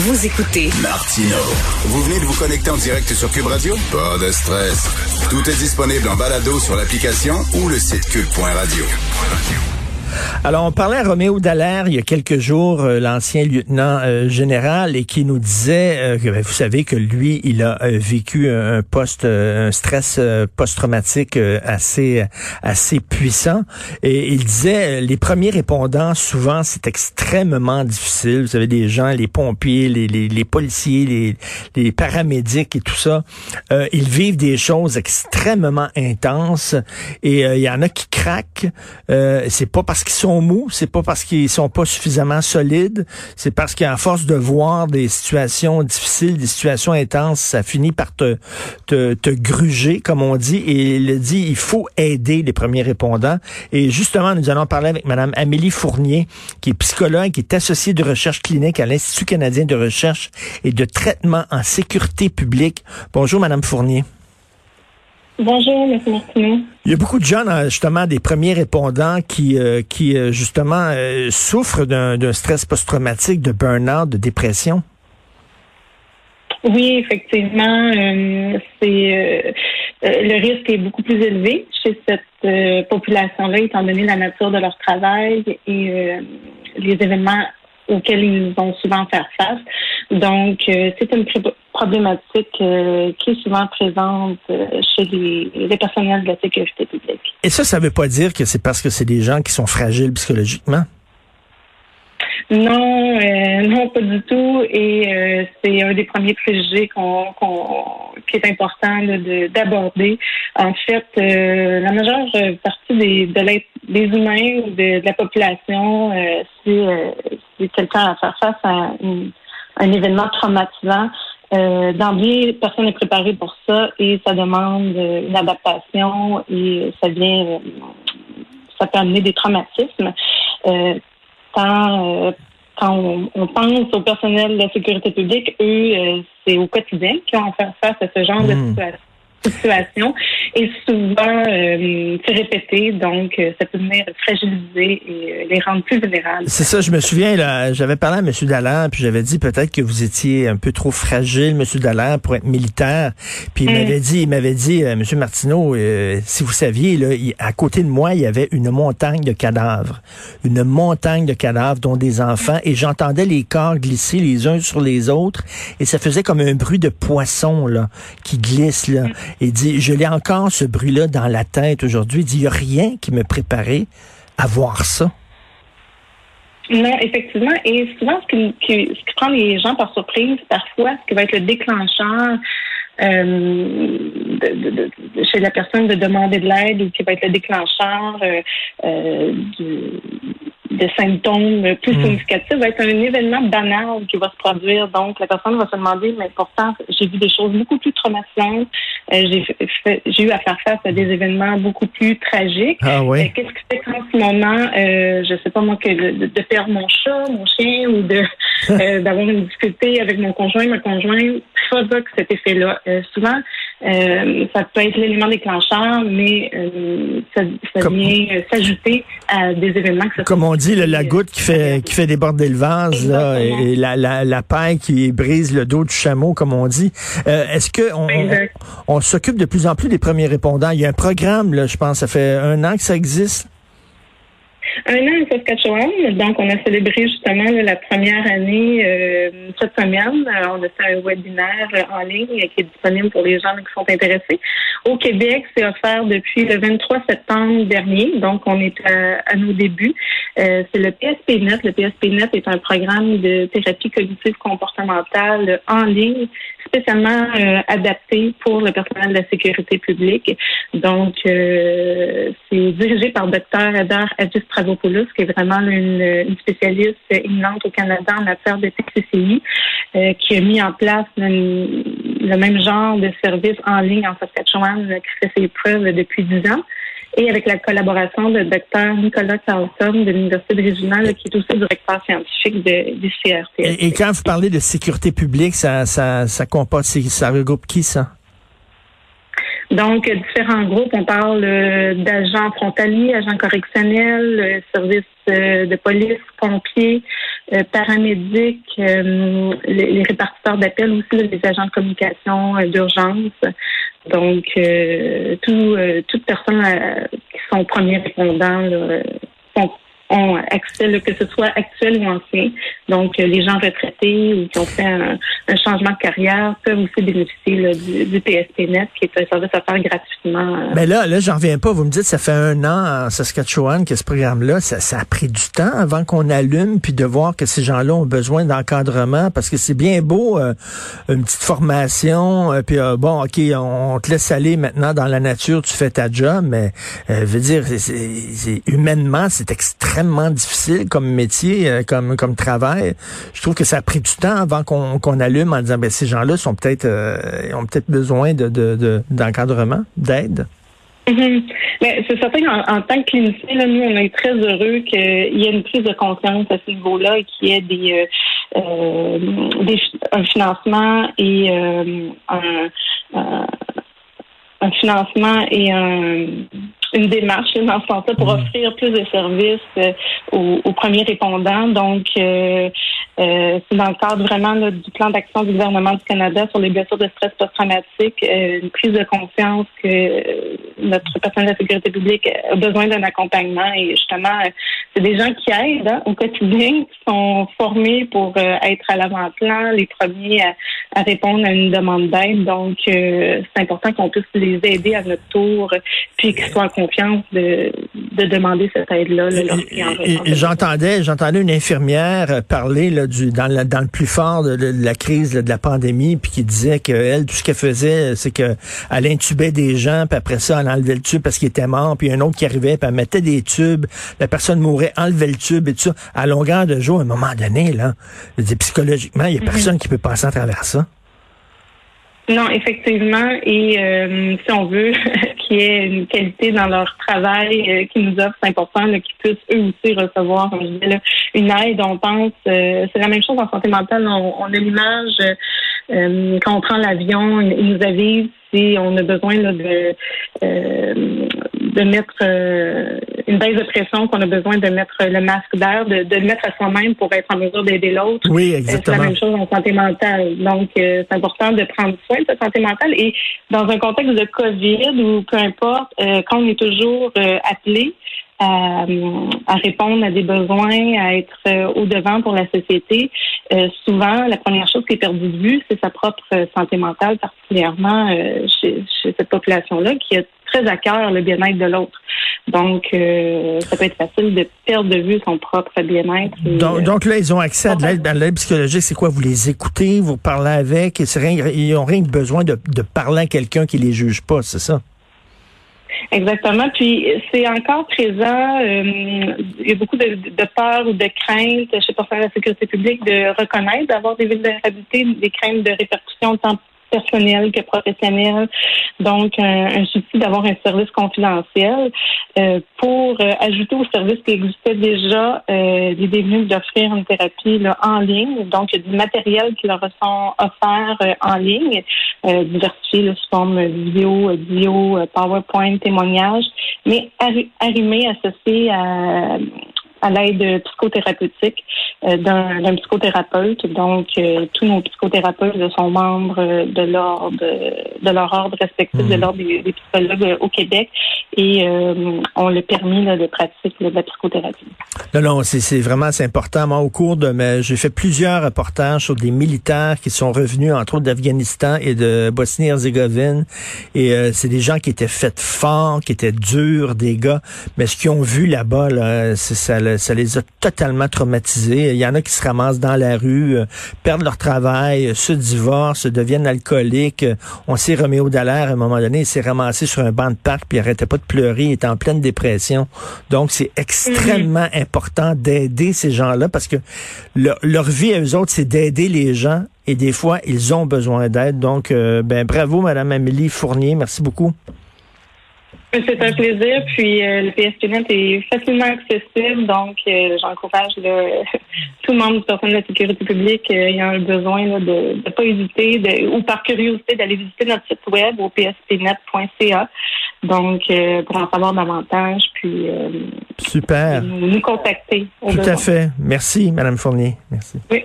Vous écoutez Martino. Vous venez de vous connecter en direct sur Cube Radio? Pas de stress. Tout est disponible en balado sur l'application ou le site cube.radio. Alors, on parlait à Roméo Dallaire il y a quelques jours, euh, l'ancien lieutenant euh, général, et qui nous disait euh, que ben, vous savez que lui, il a vécu un post, un stress post-traumatique assez assez puissant. Et il disait les premiers répondants, souvent, c'est extrêmement difficile. Vous savez, des gens, les pompiers, les, les, les policiers, les, les paramédics et tout ça, ils vivent des choses extrêmement intenses. Et il y en a qui craquent. c'est pas parce qu'ils sont mous, c'est pas parce qu'ils sont pas suffisamment solides, c'est parce qu'à force de voir des situations difficiles, des situations intenses, ça finit par te, te, te gruger, comme on dit, et il dit, il faut aider les premiers répondants. Et justement, nous allons parler avec Madame Amélie Fournier, qui est psychologue, qui est associée de recherche clinique à l'Institut canadien de recherche et de traitement en sécurité publique. Bonjour, Madame Fournier. Bonjour, M. Martineau. Il y a beaucoup de jeunes, justement, des premiers répondants qui, euh, qui euh, justement, euh, souffrent d'un stress post-traumatique, de burn-out, de dépression. Oui, effectivement, c'est le risque est beaucoup plus élevé chez cette population-là, étant donné la nature de leur travail et les événements auxquels ils vont souvent faire face. Donc, c'est une problématique euh, qui est souvent présente euh, chez les, les, personnels de la sécurité publique. Et ça, ça ne veut pas dire que c'est parce que c'est des gens qui sont fragiles psychologiquement? Non, euh, non, pas du tout. Et c'est un des premiers préjugés qu'on, qui est important d'aborder. En fait, la majeure partie des, de des humains ou de, la population, si, si quelqu'un a à faire face à un événement traumatisant, euh, D'emblée, personne n'est préparé pour ça et ça demande euh, une adaptation et ça vient, euh, ça peut amener des traumatismes. Euh, quand, quand on, pense au personnel de la sécurité publique, eux, c'est au quotidien qu'ils ont à faire face à ce genre de hmm. situation situation et souvent euh, c'est répété, donc euh, ça peut venir fragiliser et euh, les rendre plus vulnérables. C'est ça, je me souviens, là, j'avais parlé à M. Dallaire, puis j'avais dit peut-être que vous étiez un peu trop fragile, M. Dallaire, pour être militaire. Puis il mm. m'avait dit, il m'avait dit, M. Martineau, si vous saviez, là, à côté de moi, il y avait une montagne de cadavres. Une montagne de cadavres, dont des enfants, et j'entendais les corps glisser les uns sur les autres, et ça faisait comme un bruit de poisson, là, qui glisse, là. Mm. Il dit, je l'ai encore ce bruit-là dans la tête aujourd'hui. Il dit, il n'y a rien qui me préparait à voir ça. Non, effectivement. Et souvent, ce qui, prend les gens par surprise, parfois, ce qui va être le déclencheur euh, chez la personne de demander de l'aide ou qui va être le déclencheur euh, euh, de symptômes plus hmm. significatifs va être un événement banal qui va se produire. Donc, la personne va se demander, mais pourtant, j'ai vu des choses beaucoup plus traumatisantes. Euh, j'ai eu à faire face à des événements beaucoup plus tragiques. Ah oui. Euh, qu'est-ce que c'est qu'en ce moment, euh, je sais pas moi, que de, de, perdre mon chat, mon chien ou de euh, d'avoir une difficulté avec mon conjoint, ma conjointe, pas que cet effet-là. souvent, euh, ça peut être l'élément déclencheur, mais euh, ça, ça vient euh, s'ajouter à des événements que ça Comme on dit, la goutte qui fait qui fait déborder le vase, là, et la, la, la, paille qui brise le dos du chameau, comme on dit. Est-ce que on, on s'occupe de plus en plus des premiers répondants? Il y a un programme, là, je pense, ça fait un an que ça existe. Un an à Saskatchewan. Donc, on a célébré justement la première année euh, cette semaine. Euh, on a fait un webinaire en ligne qui est disponible pour les gens qui sont intéressés. Au Québec, c'est offert depuis le 23 septembre dernier. Donc, on est à, nos débuts. Euh, c'est le PSPNet. Le PSPNet est un programme de thérapie cognitive comportementale en ligne spécialement adapté pour le personnel de la sécurité publique. Donc, c'est dirigé par Dr. Adar Adjust qui est vraiment une, spécialiste éminente au Canada en matière de TCCI, euh, qui a mis en place le, même genre de service en ligne en Saskatchewan qui fait ses preuves depuis dix ans et avec la collaboration de Dr Nicolas Carlson de l'Université de Régional, qui est aussi directeur scientifique du CRT. Et, quand vous parlez de sécurité publique, ça, ça, ça regroupe qui, ça? Donc, différents groupes, on parle d'agents frontaliers, agents correctionnels, services de police, pompiers, paramédics, les, répartiteurs d'appels aussi, les agents de communication d'urgence. Donc, tout, toutes personnes qui sont premiers répondants sont ont accès, que ce soit actuel ou ancien. Donc, euh, les gens retraités ou qui ont fait un, changement de carrière peuvent aussi bénéficier du, du, PSP-Net, qui est un service à faire gratuitement. Euh. Mais là, là, j'en reviens pas. Vous me dites, ça fait un an en Saskatchewan que ce programme-là, ça, ça, a pris du temps avant qu'on allume, puis de voir que ces gens-là ont besoin d'encadrement, parce que c'est bien beau, euh, une petite formation, puis bon, OK, on, te laisse aller maintenant dans la nature, tu fais ta job, mais, veux dire, c'est humainement, c'est extrêmement difficile comme métier, euh, comme comme travail. Je trouve que ça a pris du temps avant qu'on allume en disant ben ces gens-là sont peut-être euh, ont peut-être besoin de d'encadrement, d'aide. Mm-hmm. Mais c'est certain qu'en tant que clinicien, là, nous, on est très heureux qu'il y ait une prise de conscience à ce niveau-là et qu'il y ait des, des un financement et un, un financement et un une démarche dans ce sens-là pour mm. offrir plus de services euh, aux, premiers répondants. Donc, euh, euh, c'est dans le cadre vraiment du plan d'action du gouvernement du Canada sur les blessures de stress post-traumatique, une prise de conscience que notre personnel de la sécurité publique a besoin d'un accompagnement et justement, c'est des gens qui aident hein, au quotidien, qui sont formés pour être à l'avant-plan, les premiers à, répondre à une demande d'aide. Donc, c'est important qu'on puisse les aider à notre tour, puis qu'ils soient confiance de, de demander cette aide-là J'entendais, j'entendais une infirmière parler là, du, dans, dans le plus fort de, la crise de la pandémie, puis qui disait qu'elle, tout ce qu'elle faisait, c'est qu'elle intubait des gens, puis après ça, elle enlevait le tube parce qu'il était mort, puis un autre qui arrivait, puis elle mettait des tubes, la personne mourait, enlevait le tube et tout ça. À longueur de jour, à un moment donné, là, psychologiquement, il n'y a mm-hmm. personne qui peut passer à travers ça. Non, effectivement. Et euh, si on veut qu'il y ait une qualité dans leur travail euh, qui nous offre, c'est important qu'ils puissent eux aussi recevoir une aide. On pense, euh, c'est la même chose en santé mentale. On, a l'image quand on prend l'avion, ils nous avisent si on a besoin de de mettre euh, une baisse de pression, qu'on a besoin de mettre le masque d'air, de, de, le mettre à soi-même pour être en mesure d'aider l'autre. Oui, exactement. C'est la même chose en santé mentale. Donc, euh, c'est important de prendre soin de sa santé mentale. Et dans un contexte de COVID ou peu importe, euh, quand on est toujours appelé à, à, répondre à des besoins, à être au devant pour la société, souvent, la première chose qui est perdue de vue, c'est sa propre santé mentale, particulièrement chez, chez cette population-là qui a très à cœur le bien-être de l'autre. Donc, euh, ça peut être facile de perdre de vue son propre bien-être. Donc, donc, là, ils ont accès à de l'aide, psychologique. C'est quoi? Vous les écoutez, vous parlez avec, ils n'ont rien besoin de, parler à quelqu'un qui les juge pas, c'est ça? Exactement. Puis c'est encore présent. Euh, il y a beaucoup de, peur ou de crainte chez le de la sécurité publique de reconnaître, d'avoir des vulnérabilités, des craintes de répercussions tant personnel que professionnel. Donc, un, souci d'avoir un service confidentiel. Euh, pour euh, ajouter au service qui existait déjà, euh, devenu d'offrir une thérapie là, en ligne. Donc, il y a du matériel qui leur sont offerts euh, en ligne, diversifié là, sous forme vidéo, vidéo, PowerPoint, témoignage, mais arrimé, associé à à l'aide psychothérapeutique euh, d'un psychothérapeute. Donc, euh, tous nos psychothérapeutes sont membres de l'ordre de leur ordre respectif, de mhm. l'ordre des, psychologues au Québec, et euh, on le permis de pratique de la psychothérapie. Non, non, c'est vraiment assez important. Moi, au cours de j'ai fait plusieurs reportages sur des militaires qui sont revenus, entre autres d'Afghanistan et de Bosnie-Herzégovine, et c'est des gens qui étaient faits forts, qui étaient durs, des gars, mais ce qu'ils ont vu là-bas, là, c'est ça ça les a totalement traumatisés. Il y en a qui se ramassent dans la rue, euh, perdent leur travail, euh, se divorcent, deviennent alcooliques. On sait Roméo Dallaire, à un moment donné, il s'est ramassé sur un banc de parc, puis il arrêtait pas de pleurer, il était en pleine dépression. Donc, c'est extrêmement mhm. important d'aider ces gens-là parce que leur, vie à eux autres, c'est d'aider les gens et des fois, ils ont besoin d'aide. Donc, euh, ben bravo, Madame Amélie Fournier. Merci beaucoup. C'est un plaisir. Puis euh, le PSPNet est facilement accessible, donc euh, j'encourage tout le monde du personnel de la sécurité publique euh, ayant le besoin de ne pas hésiter de, ou par curiosité d'aller visiter notre site web au pspnet.ca. Donc pour en savoir davantage, puis super nous, nous contacter. Tout à fait. Merci, Madame Fournier. Merci. Oui.